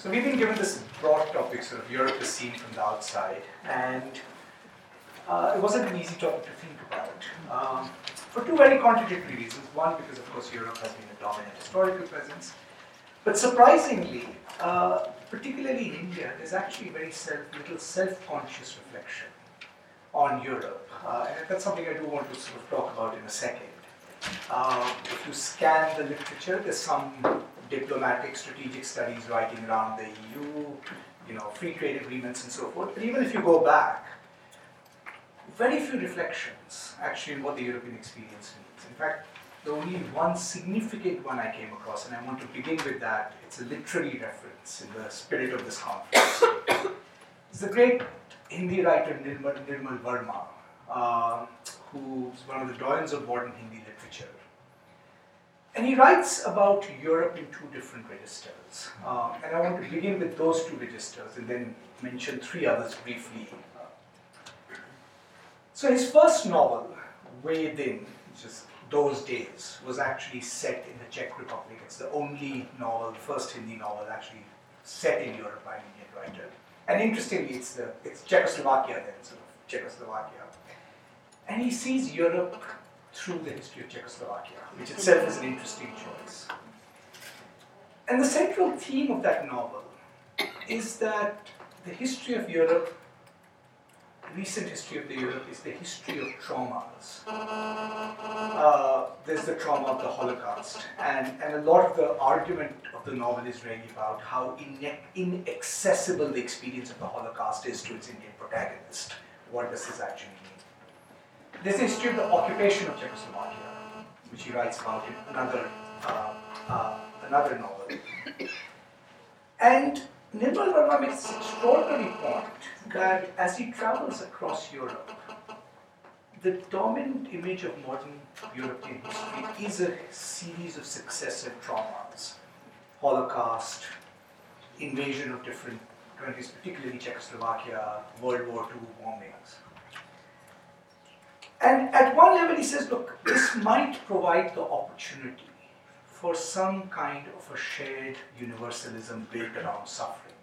So we've been given this broad topic, sort of Europe is seen from the outside, and uh, it wasn't an easy topic to think about um, for two very contradictory reasons. One, because of course Europe has been a dominant historical presence, but surprisingly, uh, particularly in India, there's actually very self, little self-conscious reflection on Europe, uh, and that's something I do want to sort of talk about in a second. Uh, if you scan the literature, there's some diplomatic, strategic studies writing around the EU, you know, free trade agreements and so forth. But even if you go back, very few reflections actually on what the European experience means. In fact, the only one significant one I came across, and I want to begin with that, it's a literary reference in the spirit of this conference. it's the great Hindi writer Nirmal, Nirmal Verma, uh, who's one of the doyens of modern Hindi literature. And he writes about Europe in two different registers. Uh, and I want to begin with those two registers and then mention three others briefly. So his first novel, Ve Din, which Those Days, was actually set in the Czech Republic. It's the only novel, the first Hindi novel actually set in Europe by an Indian writer. And interestingly, it's, the, it's Czechoslovakia then, sort of Czechoslovakia. And he sees Europe through the history of Czechoslovakia, which itself is an interesting choice. And the central theme of that novel is that the history of Europe, recent history of the Europe, is the history of traumas. Uh, there's the trauma of the Holocaust, and, and a lot of the argument of the novel is really about how ine- inaccessible the experience of the Holocaust is to its Indian protagonist. What does this actually the of the occupation of Czechoslovakia, which he writes about in another, uh, uh, another novel. And Nirmal Verma makes this extraordinary point that as he travels across Europe, the dominant image of modern European history is a series of successive traumas Holocaust, invasion of different countries, particularly Czechoslovakia, World War II bombings. And at one level, he says, look, this might provide the opportunity for some kind of a shared universalism built around suffering.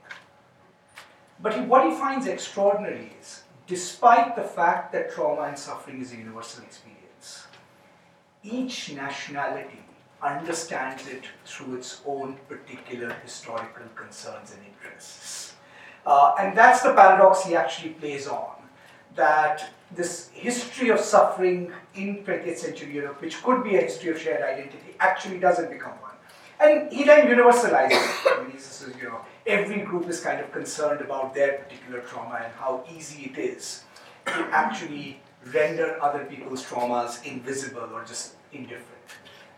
But he, what he finds extraordinary is, despite the fact that trauma and suffering is a universal experience, each nationality understands it through its own particular historical concerns and interests. Uh, and that's the paradox he actually plays on that this history of suffering in 20th century Europe, which could be a history of shared identity, actually doesn't become one. And he then universalizes it. I mean, says, you know, every group is kind of concerned about their particular trauma and how easy it is to actually render other people's traumas invisible or just indifferent.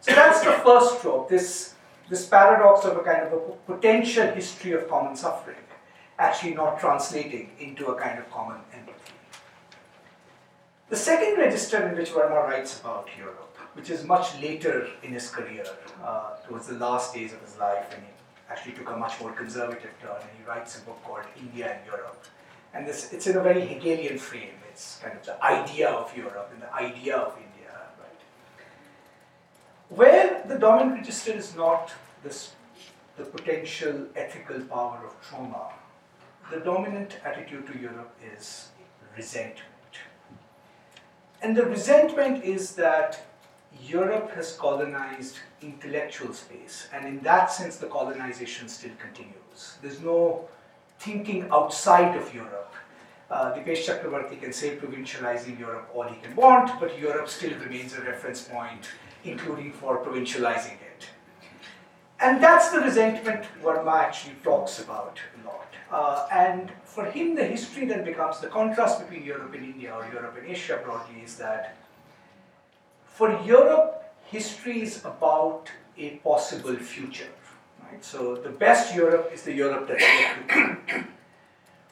So that's the first trope, this, this paradox of a kind of a potential history of common suffering actually not translating into a kind of common. The second register in which Verma writes about Europe, which is much later in his career, uh, towards the last days of his life, and he actually took a much more conservative turn, and he writes a book called India and Europe. And this, it's in a very Hegelian frame. It's kind of the idea of Europe and the idea of India, right? Where the dominant register is not this, the potential ethical power of trauma, the dominant attitude to Europe is resentment. And the resentment is that Europe has colonized intellectual space, and in that sense, the colonization still continues. There's no thinking outside of Europe. Uh, Dipesh Chakrabarty can say provincializing Europe all he can want, but Europe still remains a reference point, including for provincializing it. And that's the resentment Verma actually talks about a lot. Uh, and for him, the history then becomes the contrast between Europe and India or Europe and Asia broadly is that for Europe, history is about a possible future. Right? So the best Europe is the Europe that's.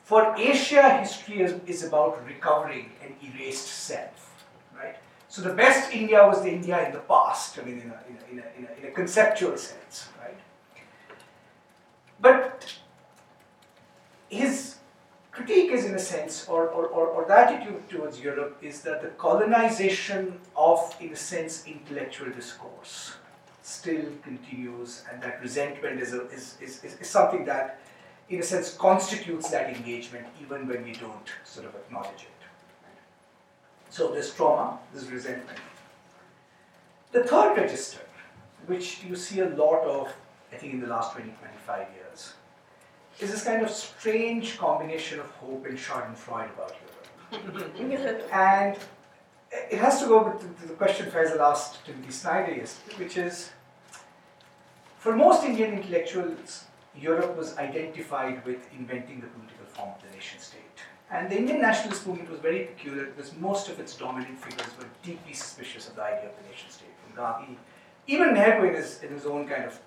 For Asia, history is, is about recovering an erased self. So the best India was the India in the past, I mean, in a, in a, in a, in a, in a conceptual sense. Right? But his critique is in a sense, or, or, or, or, the attitude towards Europe is that the colonization of, in a sense, intellectual discourse still continues, and that resentment is, a, is, is, is, something that in a sense, constitutes that engagement even when we don't sort of acknowledge it. So there's trauma, there's resentment. The third register, which you see a lot of, I think, in the last 20, 25 years, is this kind of strange combination of hope and Schadenfreude about Europe. and it has to go with the, question Faisal asked Timothy Snyder yesterday, which is for most Indian intellectuals, Europe was identified with inventing the political form of the nation state. And the Indian nationalist movement was very peculiar because most of its dominant figures were deeply suspicious of the idea of the nation state. From Gandhi, even Nehru in his, in his own kind of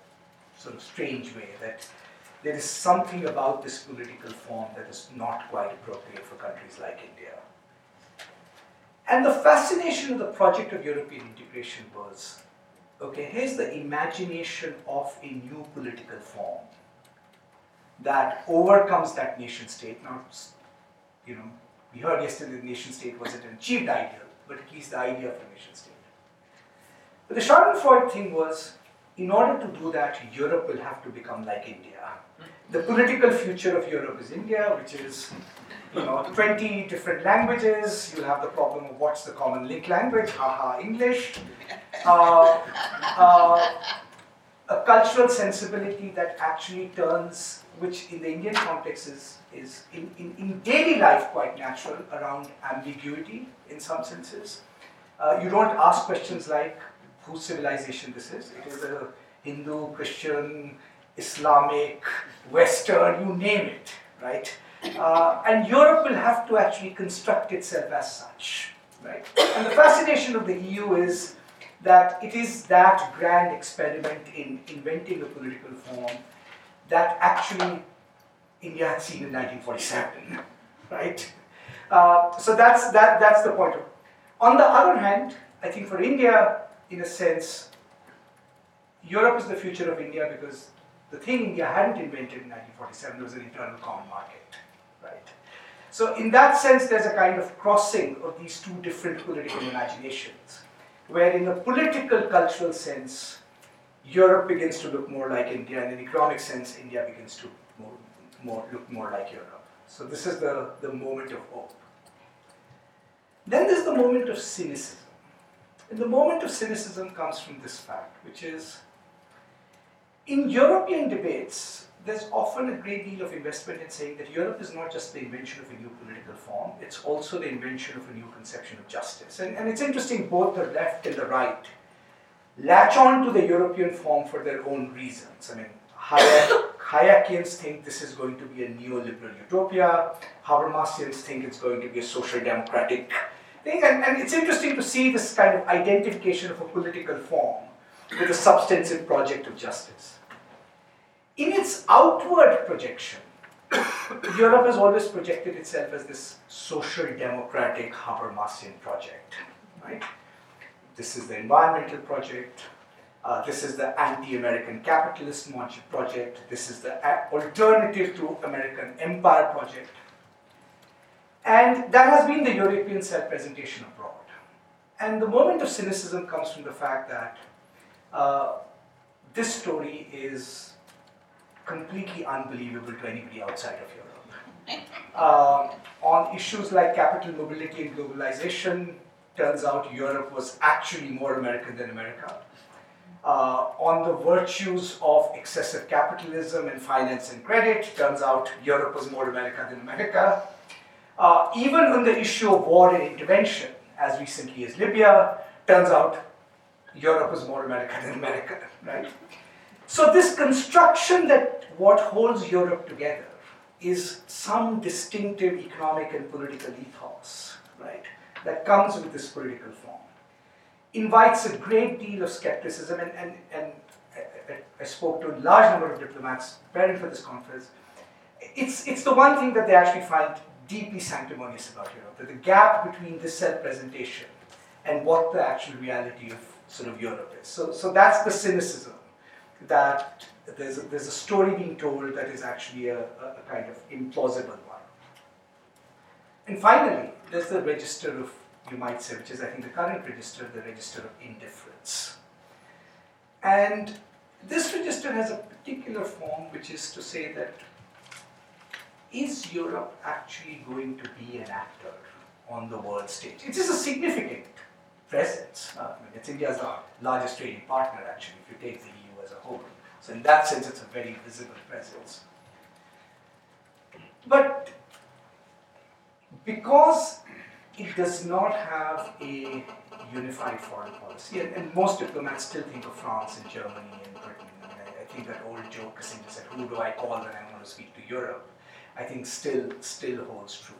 sort of strange way, that there is something about this political form that is not quite appropriate for countries like India. And the fascination of the project of European integration was okay, here's the imagination of a new political form that overcomes that nation state. Now, you know, we heard yesterday the nation state wasn't an achieved ideal, but at least the idea of a nation state. But the Schadenfreude thing was, in order to do that, Europe will have to become like India. The political future of Europe is India, which is, you know, 20 different languages. You'll have the problem of what's the common link language, haha, English. Uh, uh, a cultural sensibility that actually turns, which in the Indian context is, is in, in, in daily life quite natural, around ambiguity in some senses. Uh, you don't ask questions like whose civilization this is. It is a Hindu, Christian, Islamic, Western, you name it, right? Uh, and Europe will have to actually construct itself as such, right? And the fascination of the EU is that it is that grand experiment in inventing a political form that actually India had seen in 1947, right? Uh, so that's, that, that's the point. On the other hand, I think for India, in a sense, Europe is the future of India because the thing India hadn't invented in 1947 was an internal common market, right? So in that sense, there's a kind of crossing of these two different political imaginations where in a political cultural sense, Europe begins to look more like India, and in an economic sense, India begins to more, more, look more like Europe. So this is the, the moment of hope. Then there's the moment of cynicism. And the moment of cynicism comes from this fact, which is in European debates, there's often a great deal of investment in saying that Europe is not just the invention of a new political form, it's also the invention of a new conception of justice. And, and it's interesting, both the left and the right latch on to the European form for their own reasons. I mean, Hayek, Hayekians think this is going to be a neoliberal utopia, Habermasians think it's going to be a social democratic thing. And, and it's interesting to see this kind of identification of a political form with a substantive project of justice. In its outward projection, Europe has always projected itself as this social democratic Habermasian project, right? This is the environmental project. Uh, this is the anti-American capitalist project. This is the alternative to American empire project. And that has been the European self-presentation abroad. And the moment of cynicism comes from the fact that uh, this story is completely unbelievable to anybody outside of Europe. Uh, on issues like capital mobility and globalization, turns out Europe was actually more American than America. Uh, on the virtues of excessive capitalism and finance and credit, turns out Europe was more America than America. Uh, even on the issue of war and intervention, as recently as Libya, turns out Europe was more America than America, right? So this construction that what holds Europe together is some distinctive economic and political ethos, right, that comes with this political form, invites a great deal of skepticism, and, and, and I, I spoke to a large number of diplomats preparing for this conference. It's, it's the one thing that they actually find deeply sanctimonious about Europe, that the gap between this self-presentation and what the actual reality of sort of Europe is. So, so that's the cynicism that there's a, there's a story being told that is actually a, a kind of implausible. And finally, there's the register of, you might say, which is I think the current register, the register of indifference. And this register has a particular form, which is to say that is Europe actually going to be an actor on the world stage? It is a significant presence. Uh, I mean, it's India's largest trading partner, actually, if you take the EU as a whole. So, in that sense, it's a very visible presence. But because it does not have a unified foreign policy, and, and, most diplomats still think of France and Germany and Britain. Mean, I, I think that old joke Kissinger said, who do I call when I want to speak to Europe? I think still, still holds true.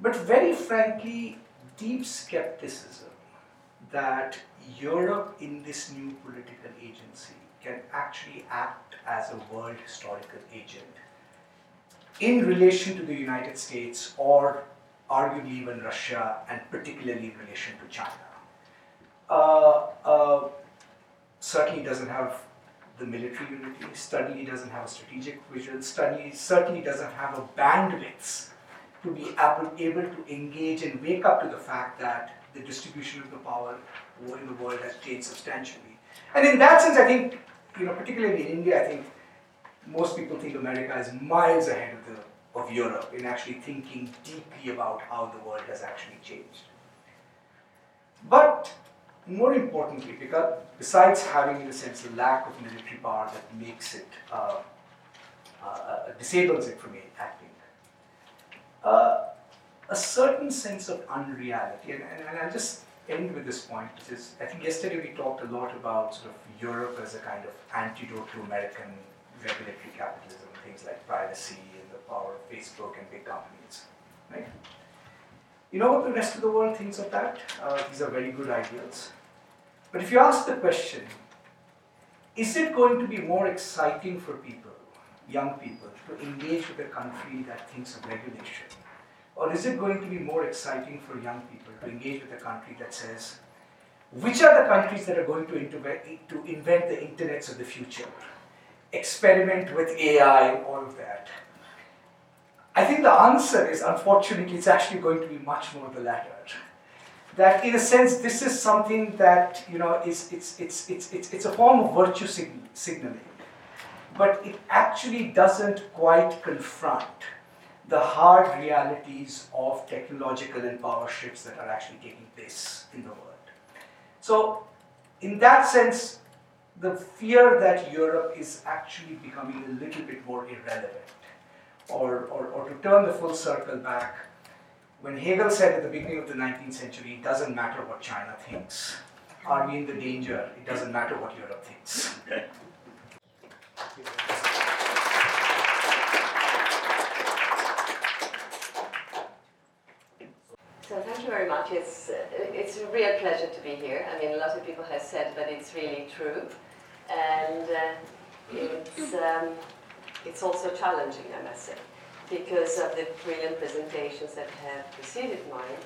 But very frankly, deep skepticism that Europe in this new political agency can actually act as a world historical agent in relation to the United States or arguably even Russia and particularly in relation to China. Uh, uh, certainly doesn't have the military unity, certainly doesn't have a strategic vision, certainly, certainly doesn't have a bandwidth to be able, able to engage and wake up to the fact that the distribution of the power over in the world has changed substantially. And in that sense, I think, you know, particularly in India, I think most people think America is miles ahead of, the, of Europe in actually thinking deeply about how the world has actually changed. But more importantly, because besides having, in a sense, a lack of military power that makes it, uh, uh, uh disables it from acting, uh, a certain sense of unreality. And, and, and, I'll just end with this point, which is I think yesterday we talked a lot about sort of Europe as a kind of antidote to American regulatory capitalism, things like privacy and the power of Facebook and big companies. Right? You know what the rest of the world thinks of that? Uh, these are very good ideals. But if you ask the question, is it going to be more exciting for people, young people, to engage with a country that thinks of regulation? Or is it going to be more exciting for young people to engage with a country that says, which are the countries that are going to, to invent the internets of the future, experiment with AI all of that? I think the answer is, unfortunately, it's actually going to be much more the latter. That, in a sense, this is something that you know is it's it's it's it's, it's a form of virtue signaling, but it actually doesn't quite confront the hard realities of technological and power shifts that are actually taking place in the world. So, in that sense, the fear that Europe is actually becoming a little bit more irrelevant or, or, or to turn the full circle back, when Hegel said at the beginning of the 19th century, it doesn't matter what China thinks. Are we in the danger? It doesn't matter what Europe thinks. So thank you very much. It's, uh, it's a real pleasure to be here. I mean, a lot of people have said that it's really true. And uh, it's, um, it's also challenging, I must say, because of the brilliant presentations that have preceded mine.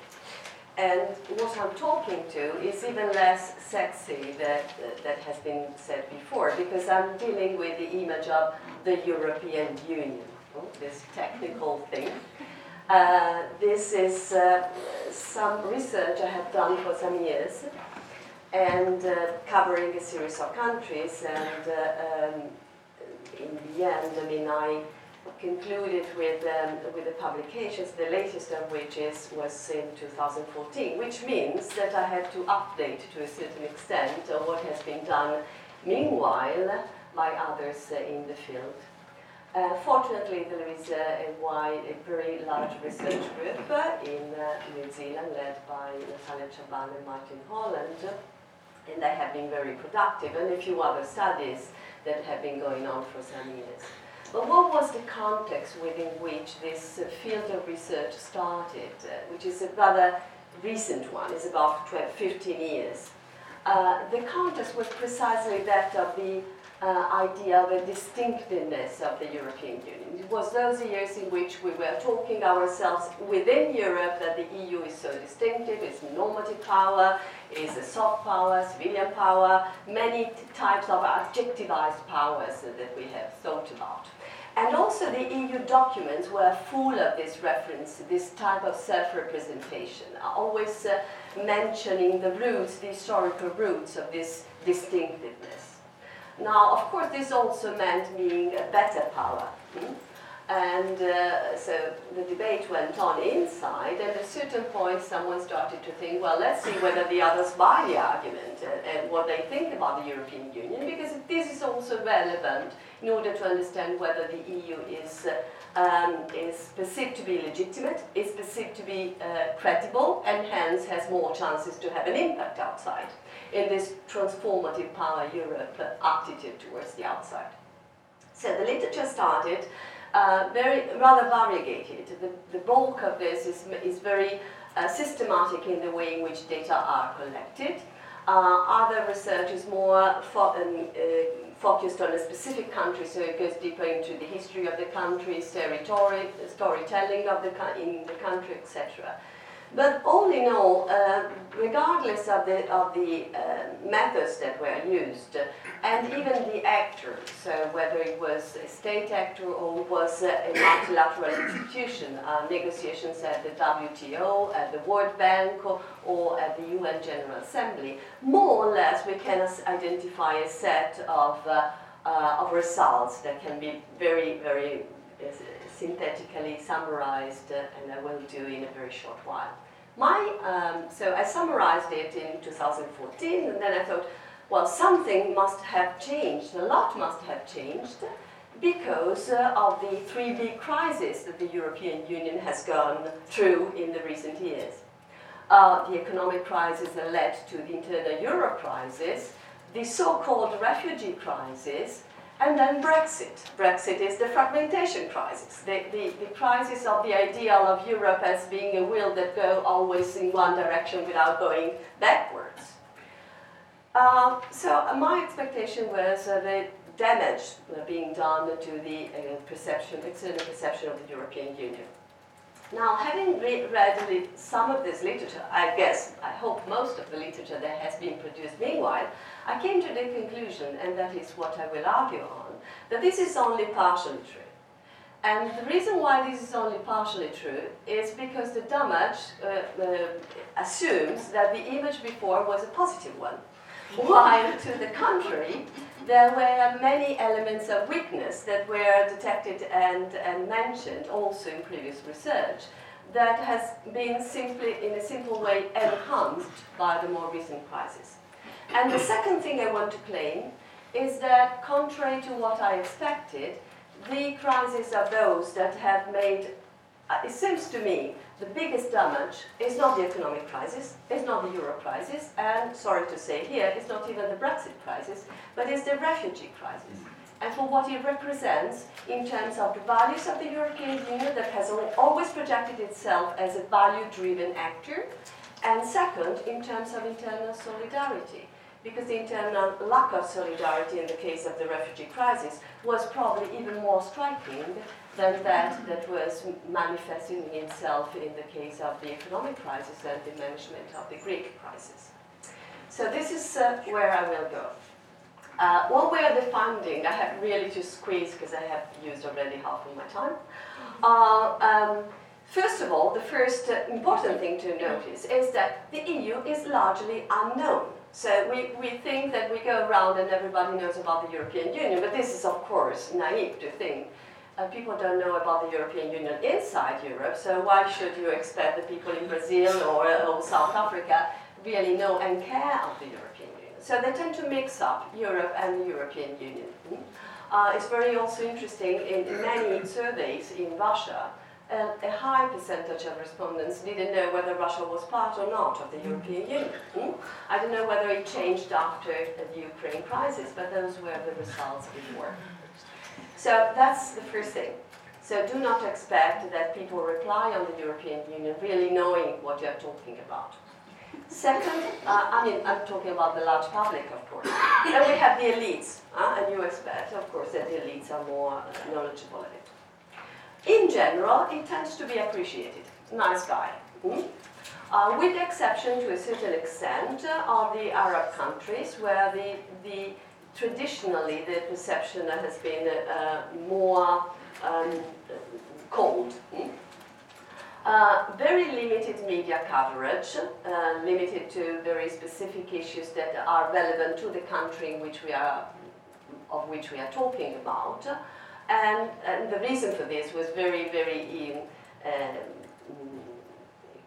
And what I'm talking to is even less sexy that, that has been said before, because I'm dealing with the image of the European Union, this technical thing. Uh, this is uh, some research I have done for some years, and uh, covering a series of countries, and uh, um, in the end, I mean, I concluded with, um, with the publications, the latest of which is, was in 2014, which means that I had to update to a certain extent what has been done meanwhile by others in the field. Uh, fortunately, there is a, a, wide, a very large research group uh, in uh, New Zealand led by Natalia Chaban and Martin Holland, and they have been very productive, and a few other studies that have been going on for some years. But what was the context within which this uh, field of research started, which is a rather recent one, is about 12, 15 years. Uh, the context was precisely that of the uh, idea of a distinctiveness of the European Union. It was those years in which we were talking ourselves within Europe that the EU is so distinctive, it's normative power, it's a soft power, civilian power, many types of adjectivized powers that we have thought about. And also the EU documents were full of this reference, this type of self-representation, always uh, mentioning the roots, the historical roots of this distinctiveness. Now, of course, this also meant being a better power. Hmm? And uh, so the debate went on inside, and at a certain point, someone started to think, well, let's see whether the others buy the argument and, and what they think about the European Union, because this is also relevant in order to understand whether the EU is, uh, um, is perceived to be legitimate, is perceived to be uh, credible, and hence has more chances to have an impact outside in this transformative power Europe attitude towards the outside. So the literature started uh, very rather variegated. The, the bulk of this is, is very uh, systematic in the way in which data are collected. Uh, other research is more fo um, uh, focused on a specific country, so it goes deeper into the history of the country, storytelling of the in the country, etc. But all in all, uh, regardless of the, of the uh, methods that were used, and even the actors, so whether it was a state actor or was a multilateral institution, uh, negotiations at the WTO, at the World Bank, or, or, at the UN General Assembly, more or less we can identify a set of, uh, uh, of results that can be very, very uh, synthetically summarized, uh, and I will do in a very short while. My, um, so I summarized it in 2014, and then I thought, well, something must have changed, a lot must have changed, because uh, of the three big crises that the European Union has gone through in the recent years. Uh, the economic crisis that led to the internal euro crisis, the so-called refugee crisis, and then Brexit. Brexit is the fragmentation crisis, the, the, the, crisis of the ideal of Europe as being a wheel that go always in one direction without going backwards. Uh, so my expectation was uh, the damage being done to the uh, perception, external perception of the European Union. Now, having re read some of this literature, I guess, I hope most of the literature that has been produced meanwhile, I came to the conclusion, and that is what I will argue on, that this is only partially true. And the reason why this is only partially true is because the damage uh, uh, assumes that the image before was a positive one, while to the contrary, there were many elements of weakness that were detected and, and mentioned also in previous research that has been simply, in a simple way, enhanced by the more recent crisis. And the second thing I want to claim is that, contrary to what I expected, the crises are those that have made, uh, it seems to me, the biggest damage is not the economic crisis, it's not the euro crisis, and sorry to say here, it's not even the Brexit crisis, but it's the refugee crisis. Mm. And for what it represents in terms of the values of the European Union that has always projected itself as a value-driven actor, and second, in terms of internal solidarity because the internal lack of solidarity in the case of the refugee crisis was probably even more striking than that that was manifesting itself in the case of the economic crisis and the management of the Greek crisis. So this is uh, where I will go. Uh, what were the findings? I have really to squeeze because I have used already half of my time. Uh, um, first of all, the first uh, important thing to notice is that the EU is largely unknown. So we, we think that we go around and everybody knows about the European Union, but this is of course naive to think uh, people don't know about the European Union inside Europe, so why should you expect the people in Brazil or, or South Africa really know and care of the European Union? So they tend to mix up Europe and the European Union. Uh, it's very also interesting in many surveys in Russia, a high percentage of respondents didn't know whether Russia was part or not of the European Union. I don't know whether it changed after the Ukraine crisis, but those were the results before. So that's the first thing. So do not expect that people reply on the European Union really knowing what you're talking about. Second, uh, I mean, I'm talking about the large public, of course. And we have the elites, uh, and you expect, of course, that the elites are more knowledgeable of it. In general, it tends to be appreciated. Nice guy. Hmm? Uh, with the exception, to a certain extent, uh, of the Arab countries, where the, the traditionally the perception has been uh, more um, cold. Hmm? Uh, very limited media coverage, uh, limited to very specific issues that are relevant to the country in which we are, of which we are talking about. And, and the reason for this was very, very um,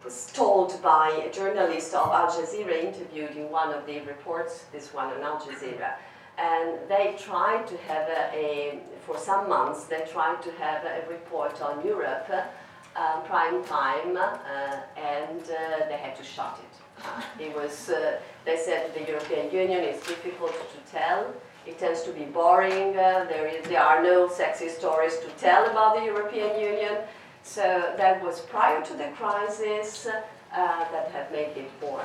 was told by a journalist of Al Jazeera interviewed in one of the reports, this one on Al Jazeera. And they tried to have a, a for some months, they tried to have a report on Europe, uh, prime time, uh, and uh, they had to shut it. It was, uh, they said the European Union is difficult to tell. It tends to be boring. Uh, there, is, there are no sexy stories to tell about the European Union so that was prior to the crisis uh, that had made it more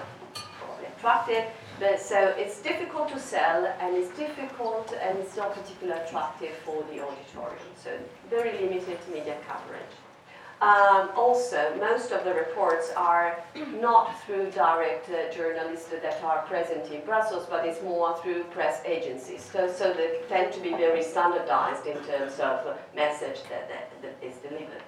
attractive. But, so it's difficult to sell and it's difficult and it's not particularly attractive for the auditorium. So very limited media coverage. Um, also, most of the reports are not through direct uh, journalists that are present in Brussels, but it's more through press agencies. So, so they tend to be very standardized in terms of message that, that, that is delivered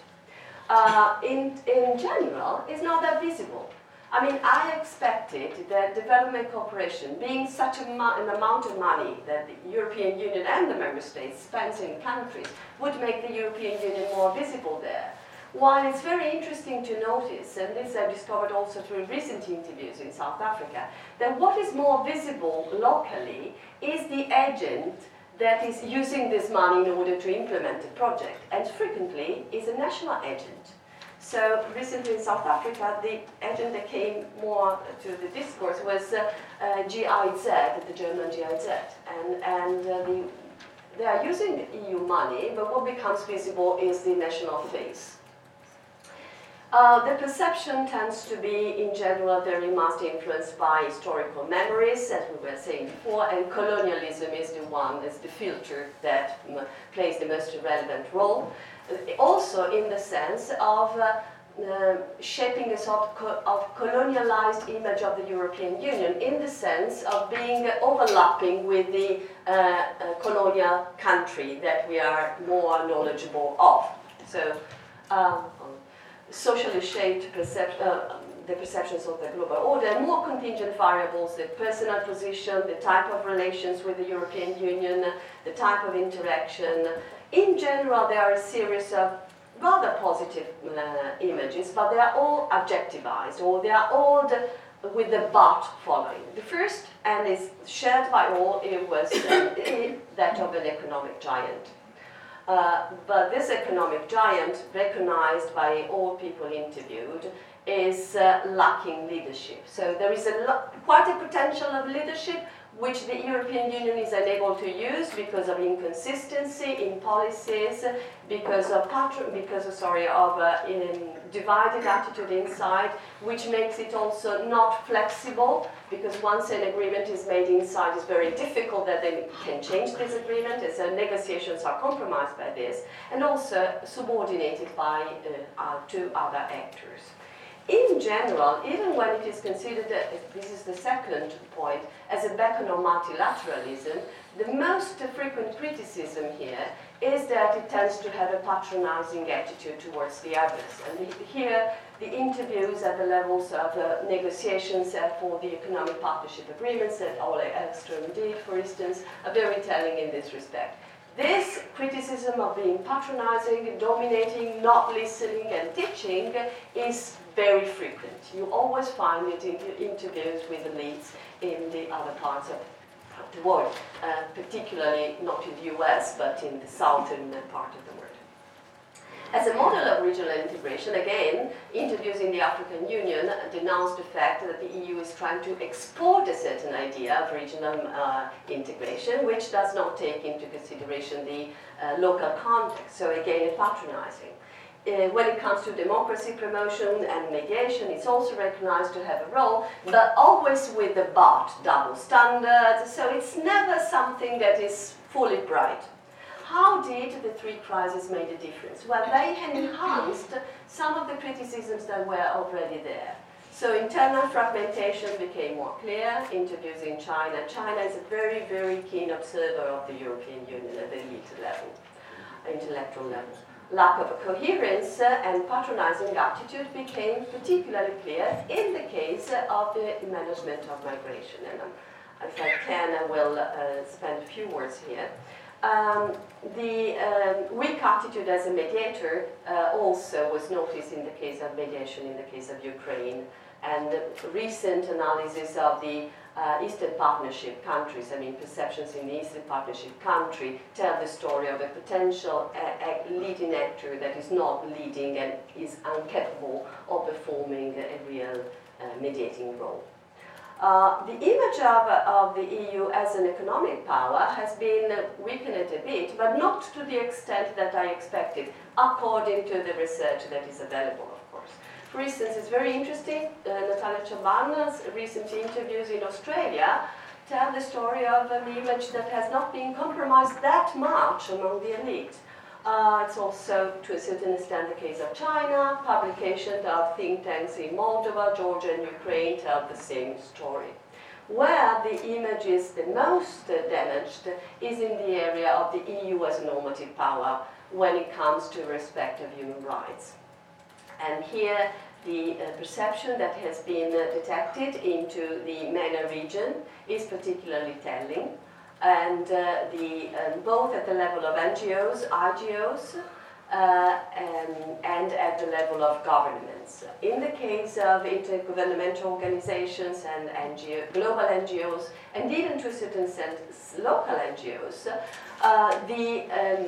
uh, in, in general it's not that visible. I mean, I expected that development cooperation, being such an amount of money that the European Union and the member states spends in countries, would make the European Union more visible there. While it's very interesting to notice, and this I discovered also through recent interviews in South Africa, that what is more visible locally is the agent that is using this money in order to implement the project, and frequently is a national agent. So recently in South Africa, the agenda came more to the discourse was uh, uh, GIZ, the German GIZ, and, and uh, the, they are using EU money, but what becomes visible is the national face. Uh, the perception tends to be, in general, very much influenced by historical memories, as we were saying before, and colonialism is the one, is the filter that plays the most relevant role. Also, in the sense of uh, uh, shaping a sort of colonialized image of the European Union in the sense of being overlapping with the uh, uh, colonial country that we are more knowledgeable of. So, um, socially shaped percep uh, the perceptions of the global order, more contingent variables, the personal position, the type of relations with the European Union, the type of interaction. In general, there are a series of rather positive uh, images, but they are all objectivized, or they are all with the but following. The first, and is shared by all, it was uh, that of an economic giant. Uh, but this economic giant, recognized by all people interviewed, is uh, lacking leadership. So there is a quite a potential of leadership, which the European Union is unable to use because of inconsistency in policies, because of because sorry of uh, divided attitude inside, which makes it also not flexible. Because once an agreement is made inside, it's very difficult that they can change this agreement. So negotiations are compromised by this, and also subordinated by uh, two other actors in general, even when it is considered, that, this is the second point, as a beacon of multilateralism, the most frequent criticism here is that it tends to have a patronizing attitude towards the others. And here, the interviews at the levels of uh, negotiations uh, for the economic partnership agreements that Ole Elgström did, for instance, are very telling in this respect. This criticism of being patronizing, dominating, not listening, and teaching is very frequent. You always find it in interviews with elites in the other parts of the world, uh, particularly not in the US, but in the southern part of the world. As a model of regional integration, again, interviews in the African Union denounced the fact that the EU is trying to export a certain idea of regional uh, integration, which does not take into consideration the uh, local context, so again, it's patronizing. Uh, when it comes to democracy promotion and mediation, it's also recognized to have a role, but always with the but, double standards, so it's never something that is fully bright. How did the three crises make a difference? Well, they enhanced some of the criticisms that were already there. So internal fragmentation became more clear, interviews in China. China is a very, very keen observer of the European Union at the elite level, intellectual level. Lack of coherence and patronizing attitude became particularly clear in the case of the management of migration. And um, if I can, I will uh, spend a few words here. Um, the um, weak attitude as a mediator uh, also was noticed in the case of mediation in the case of Ukraine. And recent analysis of the uh, Eastern Partnership countries, I mean perceptions in the Eastern Partnership country, tell the story of a potential uh, leading actor that is not leading and is incapable of performing a real uh, mediating role. Uh, the image of, of the EU as an economic power has been weakened a bit, but not to the extent that I expected, according to the research that is available. For instance, it's very interesting, uh, Natalia Chaban's recent interviews in Australia tell the story of an image that has not been compromised that much among the elite. Uh, it's also, to a certain extent, the case of China. Publications of think tanks in Moldova, Georgia, and Ukraine tell the same story. Where the image is the most damaged is in the area of the EU as a normative power when it comes to respect of human rights. And here, the uh, perception that has been uh, detected into the MENA region is particularly telling and uh, the, um, both at the level of NGOs, IGOs, uh, and, and, at the level of governments. In the case of intergovernmental organizations and NGO, global NGOs, and even to a certain extent local NGOs, uh, the um,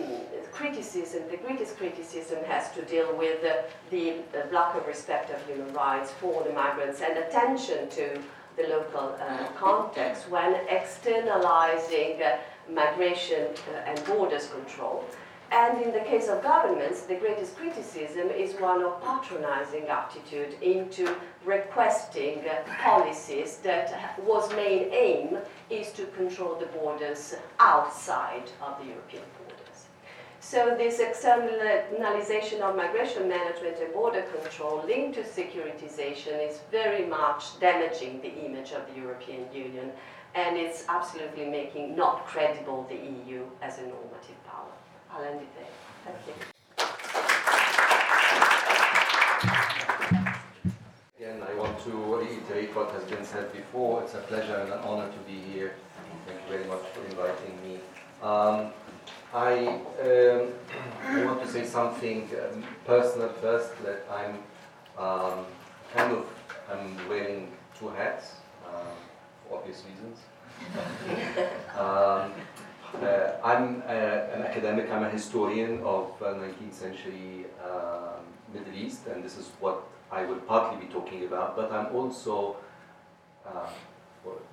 criticism, the greatest criticism has to deal with the, the, lack of respect of human rights for the migrants and attention to the local uh, context when externalizing uh, migration uh, and borders control. And in the case of governments, the greatest criticism is one of patronizing attitude into requesting uh, policies that was main aim is to control the borders outside of the European so this externalization of migration management and border control linked to securitization is very much damaging the image of the European Union and it's absolutely making not credible the EU as a normative power. I'll end it there. Thank you. Again, I want to reiterate what has been said before. It's a pleasure and an honor to be here. Thank you very much for inviting me. Um, I, um, want to say something um, personal first, that I'm um, kind of I'm wearing two hats uh, for obvious reasons. Um, uh, I'm uh, an academic, I'm a historian of 19th uh, century um, Middle East, and this is what I will partly be talking about, but I'm also uh,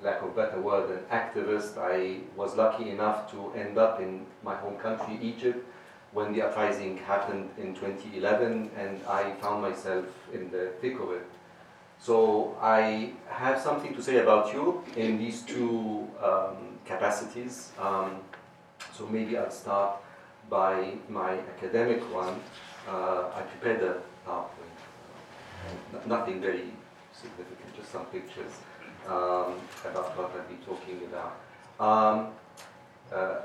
lack of better word, an activist. I was lucky enough to end up in my home country, Egypt, when the uprising happened in 2011, and I found myself in the thick of it. So I have something to say about you in these two um, capacities. Um, so maybe I'll start by my academic one. Uh, I prepared a PowerPoint, nothing very significant, just some pictures um, about what I'll be talking about. Um, uh,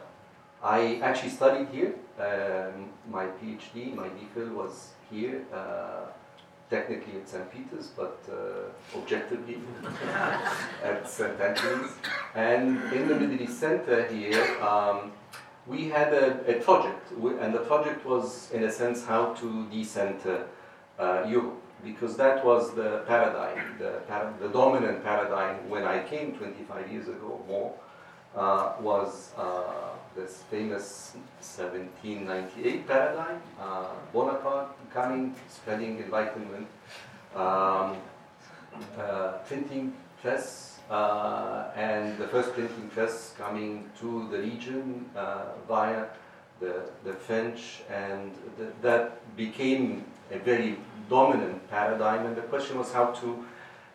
I actually studied here. Um, my PhD, my DPhil was here, uh, technically at St. Peter's, but uh, objectively at St. Antony's. And in the Middle East Center here, um, we had a, a project, and the project was, in a sense, how to decenter uh, Europe because that was the paradigm, the, the dominant paradigm when I came 25 years ago or more, uh, was uh, this famous 1798 paradigm, uh, Bonaparte coming, spreading enlightenment, um, uh, printing press, uh, and the first printing press coming to the region uh, via the, the French, and the, that became a very dominant paradigm, and the question was how to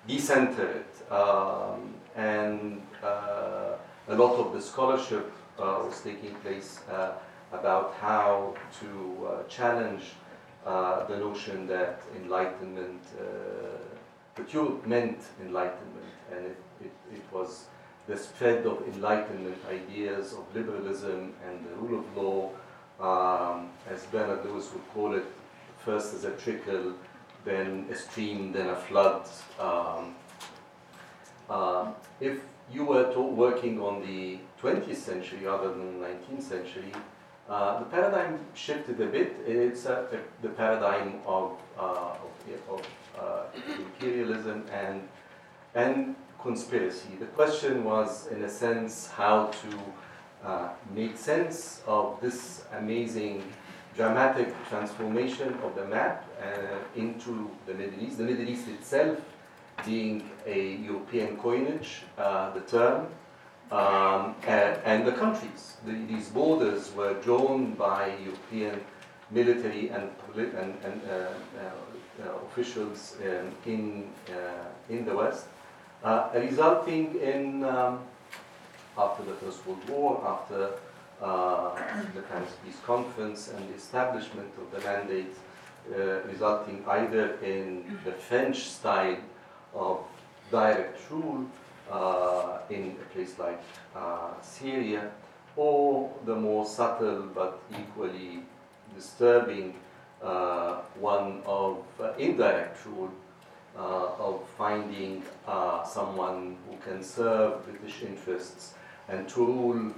decenter it. Um, and uh, a lot of the scholarship uh, was taking place uh, about how to uh, challenge uh, the notion that enlightenment, that Europe meant enlightenment, and it, it, it was the spread of enlightenment ideas of liberalism and the rule of law, um, as Bernard Lewis would call it, first as a trickle, then a stream, then a flood. Um, uh, if you were working on the 20th century rather than the 19th century, uh, the paradigm shifted a bit. It's uh, the paradigm of, uh, of, of uh, imperialism and, and conspiracy. The question was, in a sense, how to uh, make sense of this amazing dramatic transformation of the map uh, into the Middle East. The Middle East itself being a European coinage, uh, the term, um, and, and, the countries. The, these borders were drawn by European military and, and, and uh, uh, officials um, in, uh, in the West, uh, resulting in, um, after the First World War, after uh, the Paris Peace Conference and the establishment of the mandate, resulting either in the French style of direct rule uh, in a place like uh, Syria, or the more subtle but equally disturbing uh, one of uh, indirect rule, uh, of finding uh, someone who can serve British interests and to rule,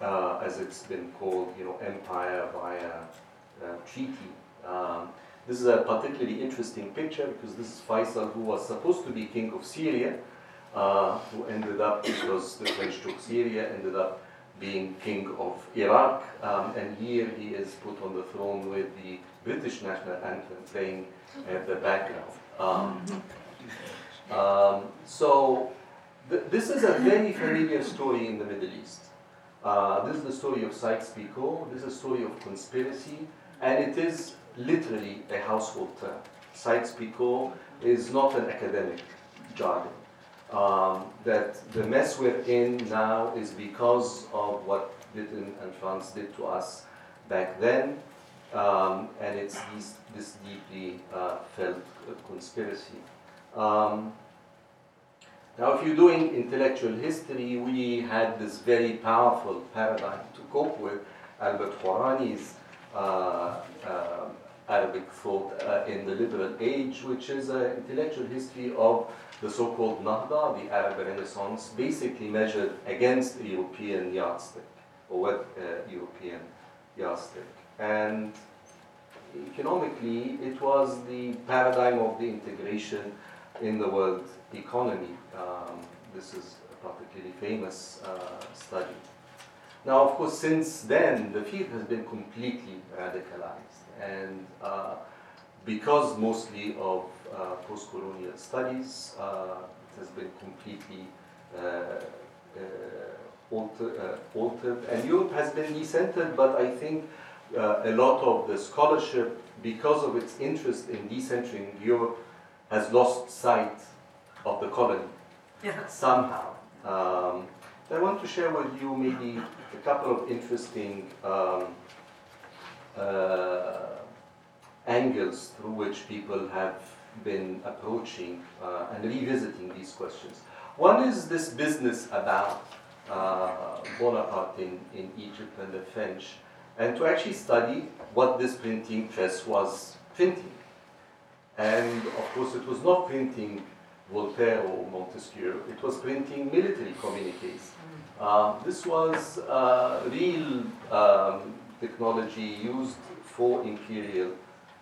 as it's been called, you know, empire via treaty. Um, this is a particularly interesting picture because this is Faisal, who was supposed to be king of Syria, uh, who ended up, because the French took Syria, ended up being king of Iraq. Um, and here he is put on the throne with the British national anthem playing at the background. Um, um, so th this is a very familiar story in the Middle East. Uh, this is the story of Sykes-Picot. This is a story of conspiracy, and it is literally a household term. Sykes-Picot is not an academic jargon. Um, that the mess we're in now is because of what Britain and France did to us back then, um, and it's this, this deeply uh, felt conspiracy. Um, now, if you're doing intellectual history, we had this very powerful paradigm to cope with. Albert Hourani's uh, uh, Arabic thought uh, in the liberal age, which is an intellectual history of the so-called Nahda, the Arab Renaissance, basically measured against a European yardstick, or what uh, European yardstick. And economically, it was the paradigm of the integration in the world economy. Um, this is a particularly famous uh, study. Now, of course, since then, the field has been completely radicalized. And uh, because mostly of uh, post-colonial studies, uh, it has been completely uh, alter, altered. And Europe has been decentered, but I think a lot of the scholarship, because of its interest in decentering Europe, has lost sight of the colony yeah. somehow. Um, I want to share with you maybe a couple of interesting um, uh, angles through which people have been approaching uh, and revisiting these questions. One is this business about uh, Bonaparte in, in Egypt and the French, and to actually study what this printing press was printing. And of course, it was not printing Voltaire or Montesquieu, it was printing military communiques. Uh, this was uh, real um, technology used for imperial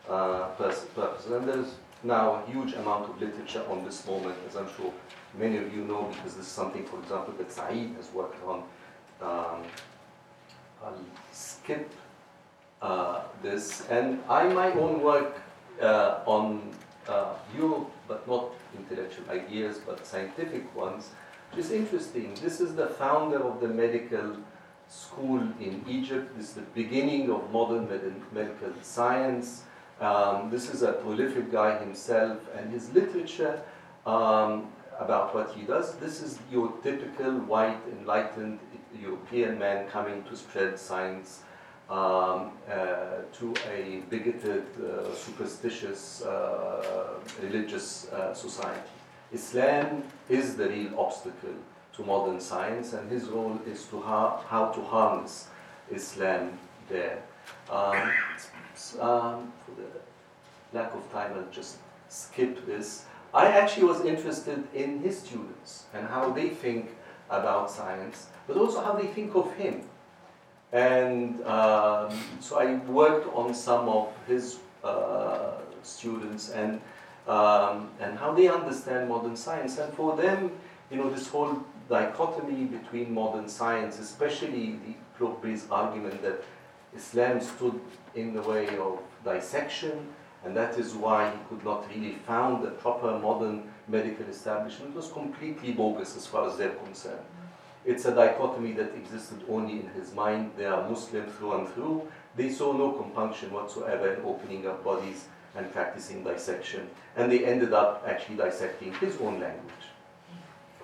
uh, purposes. And there's now a huge amount of literature on this moment, as I'm sure many of you know, because this is something, for example, that Said has worked on. Um, I'll skip uh, this. And I, my own work uh, on uh, Europe, but not intellectual ideas, but scientific ones, which is interesting. This is the founder of the medical school in Egypt. This is the beginning of modern med medical science. Um, this is a prolific guy himself, and his literature um, about what he does, this is your typical white, enlightened European man coming to spread science um, uh, to a bigoted, uh, superstitious, uh, religious uh, society. Islam is the real obstacle to modern science, and his role is to ha how to harness Islam there. Um, um, for the lack of time, I'll just skip this. I actually was interested in his students and how they think about science, but also how they think of him. And um, so I worked on some of his uh, students and, um, and how they understand modern science. And for them, you know, this whole dichotomy between modern science, especially the Clot-Bey's argument that Islam stood in the way of dissection, and that is why he could not really found a proper modern medical establishment, was completely bogus as far as they're concerned. It's a dichotomy that existed only in his mind. They are Muslim through and through. They saw no compunction whatsoever in opening up bodies and practicing dissection. And they ended up actually dissecting his own language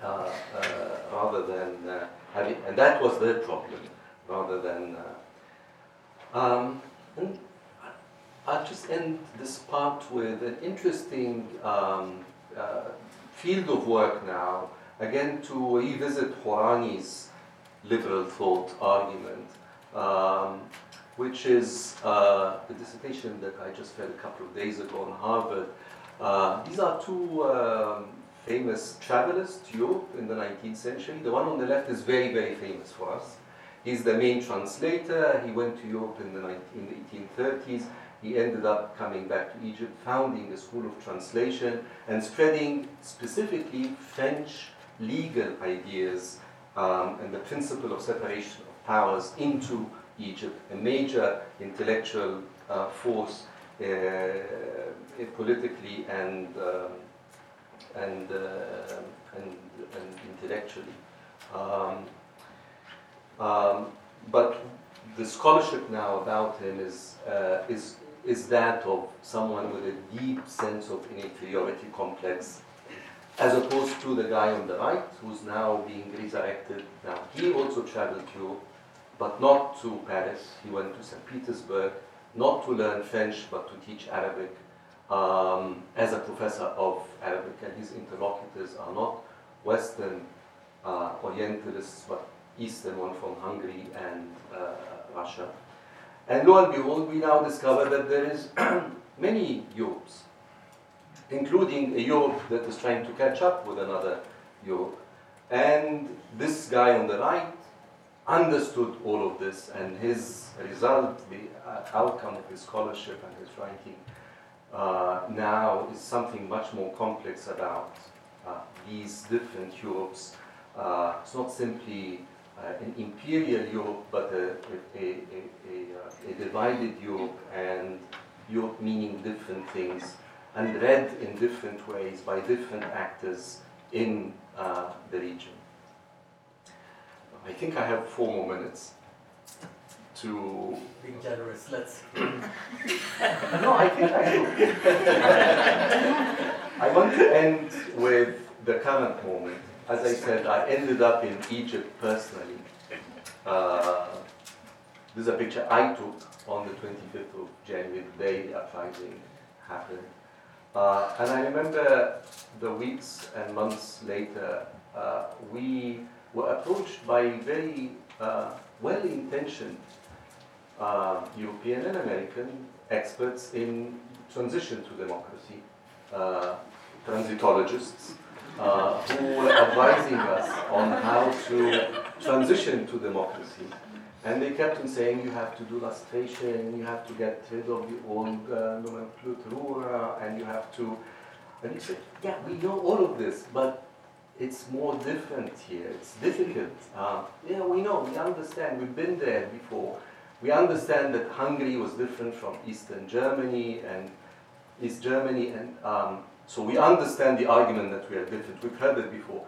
uh, uh, rather than uh, having, and that was their problem rather than. Uh, um, and I'll just end this part with an interesting um, uh, field of work now again to revisit Hourani's liberal thought argument, um, which is uh, dissertation that I just read a couple of days ago in Harvard. Uh, these are two um, famous travelers to Europe in the 19th century. The one on the left is very, very famous for us. He's the main translator. He went to Europe in the, 19, in the 1830s. He ended up coming back to Egypt, founding a school of translation and spreading specifically French legal ideas um, and the principle of separation of powers into Egypt, a major intellectual uh, force uh, politically and, um, and, uh, and, and, intellectually. Um, um, but the scholarship now about him is, uh, is, is that of someone with a deep sense of inferiority complex as opposed to the guy on the right who's now being resurrected. Now, he also traveled to, but not to Paris. He went to St. Petersburg, not to learn French, but to teach Arabic um, as a professor of Arabic. And his interlocutors are not Western uh, Orientalists, but Eastern one from Hungary and uh, Russia. And lo and behold, we now discover that there is many Europes including a Europe that is trying to catch up with another Europe. And this guy on the right understood all of this, and his result, the uh, outcome of his scholarship and his writing, uh, now is something much more complex about uh, these different Europes. Uh, it's not simply uh, an imperial Europe, but a, a, a, a divided Europe, and Europe meaning different things and read in different ways by different actors in uh, the region. I think I have four more minutes to. Being generous, let's. no, I think I do. I want to end with the current moment. As I said, I ended up in Egypt personally. Uh, this is a picture I took on the 25th of January, the day the uprising happened. Uh, and I remember the weeks and months later, uh, we were approached by very uh, well-intentioned uh, European and American experts in transition to democracy, uh, transitologists, uh, who were advising us on how to transition to democracy. And they kept on saying you have to do lustration, you have to get rid of the old uh, nomenclatura, and you have to. And he said, yeah, we know all of this, but it's more different here. It's difficult. Uh, yeah, we know, we understand, we've been there before. We understand that Hungary was different from Eastern Germany and East Germany, and um, so we understand the argument that we are different. We've heard it before.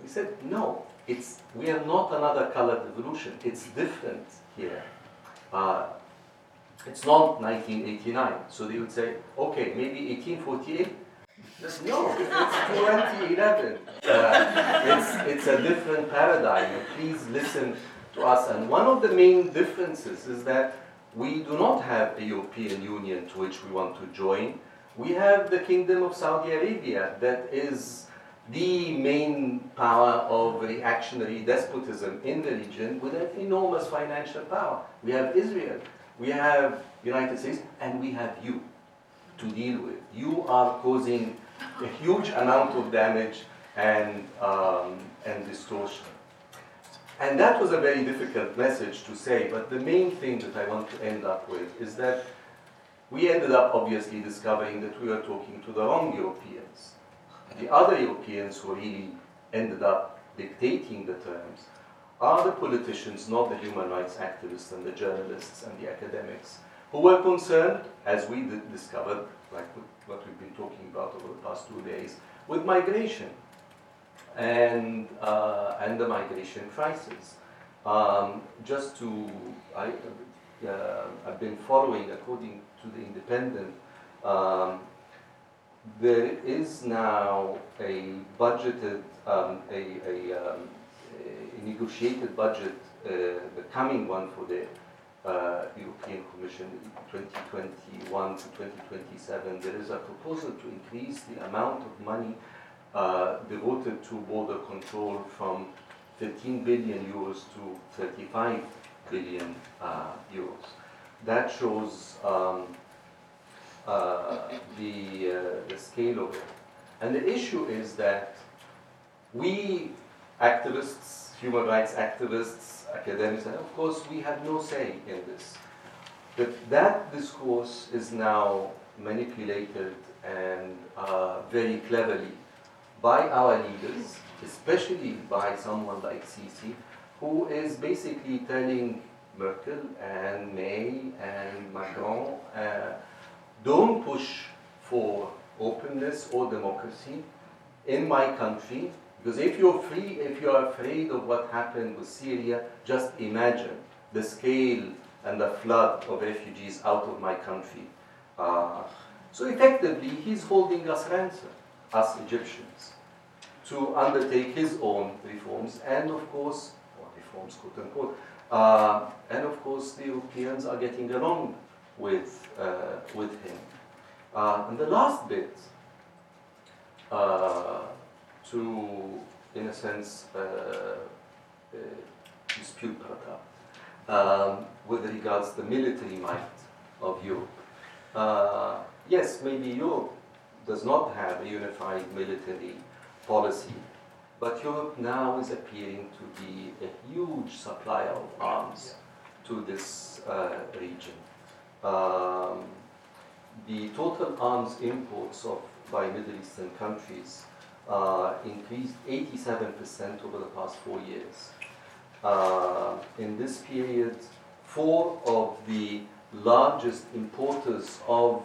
He said, no, it's, we are not another colored revolution. It's different here. Uh, it's not 1989. So they would say, okay, maybe 1848. No, it's 2011. Uh, it's, it's a different paradigm. Please listen to us. And one of the main differences is that we do not have a European Union to which we want to join. We have the Kingdom of Saudi Arabia that is the main power of reactionary despotism in the region with an enormous financial power. We have Israel, we have United States, and we have you to deal with. You are causing a huge amount of damage and, um, and distortion. and that was a very difficult message to say, but the main thing that I want to end up with is that we ended up obviously discovering that we were talking to the wrong Europeans. The other Europeans who really ended up dictating the terms are the politicians, not the human rights activists and the journalists and the academics, who were concerned, as we discovered, like what we've been talking about over the past two days, with migration and, uh, and the migration crisis. Um, just to, I, uh, I've been following, according to the Independent, um, there is now a budgeted, um, a, a, um, a, negotiated budget, uh, the coming one for the uh, European Commission 2021 to 2027. There is a proposal to increase the amount of money uh, devoted to border control from 13 billion euros to 35 billion uh, euros. That shows um, uh, the, uh, the scale of it. And the issue is that we activists, human rights activists, academics, and of course we have no say in this. But that discourse is now manipulated and uh, very cleverly by our leaders, especially by someone like Sisi, who is basically telling Merkel and May and Macron, uh, don't push for openness or democracy in my country, because if you're free, if you're afraid of what happened with Syria, just imagine the scale and the flood of refugees out of my country. Uh, so effectively, he's holding us ransom us Egyptians, to undertake his own reforms, and of course, or reforms, quote unquote, uh, and of course, the Europeans are getting along with, uh, with him. Uh, and the last bit, uh, to, in a sense, uh, uh, dispute um, with regards to the military might of Europe. yes, maybe Europe does not have a unified military policy. But Europe now is appearing to be a huge supplier of arms to this uh, region. Um, the total arms imports of by Middle Eastern countries uh, increased 87% over the past four years. Uh, in this period, four of the largest importers of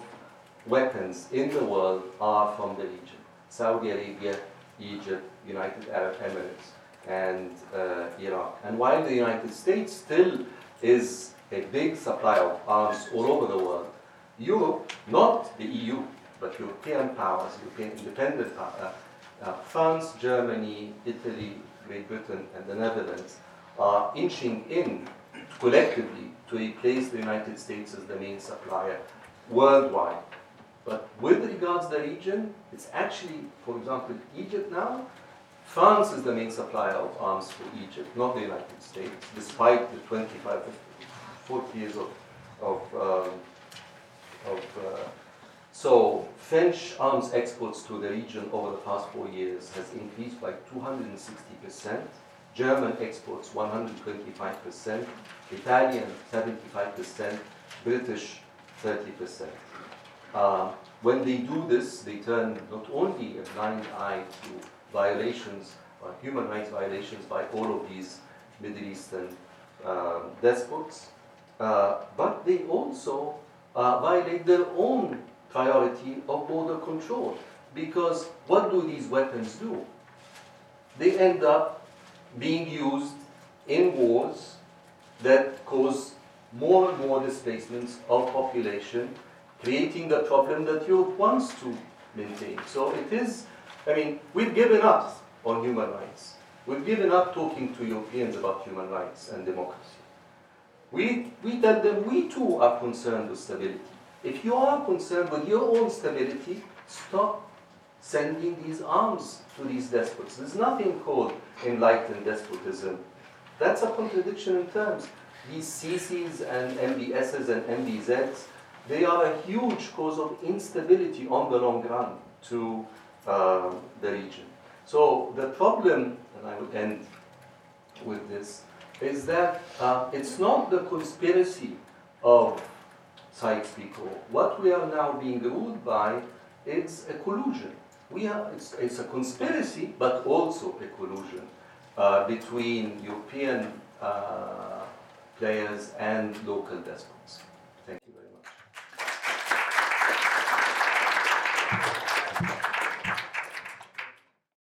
weapons in the world are from the region. Saudi Arabia, Egypt, United Arab Emirates, and uh, Iraq. And while the United States still is a big supply of arms all over the world, Europe, not the EU, but European powers, European independent powers, uh, uh, France, Germany, Italy, Great Britain, and the Netherlands are inching in collectively to replace the United States as the main supplier worldwide. But with regards to the region, it's actually, for example, Egypt now, France is the main supplier of arms for Egypt, not the United States, despite the 25, 40 years of, of, um, of uh, so French arms exports to the region over the past four years has increased by 260%, German exports 125%, Italian 75%, British 30%. Uh, when they do this, they turn not only a blind eye to violations, uh, human rights violations by all of these Middle Eastern uh, despots, uh, but they also uh, violate their own priority of border control. Because what do these weapons do? They end up being used in wars that cause more and more displacements of population creating the problem that Europe wants to maintain. So it is, I mean, we've given up on human rights. We've given up talking to Europeans about human rights and democracy. We, we tell them we too are concerned with stability. If you are concerned with your own stability, stop sending these arms to these despots. There's nothing called enlightened despotism. That's a contradiction in terms. These Sisis and MBSs and MBZs they are a huge cause of instability on the long run to uh, the region. So the problem, and I will end with this is that uh, it's not the conspiracy of Sykes-Picot. What we are now being ruled by is a collusion. We are, it's, it's a conspiracy, but also a collusion uh, between European uh, players and local despots.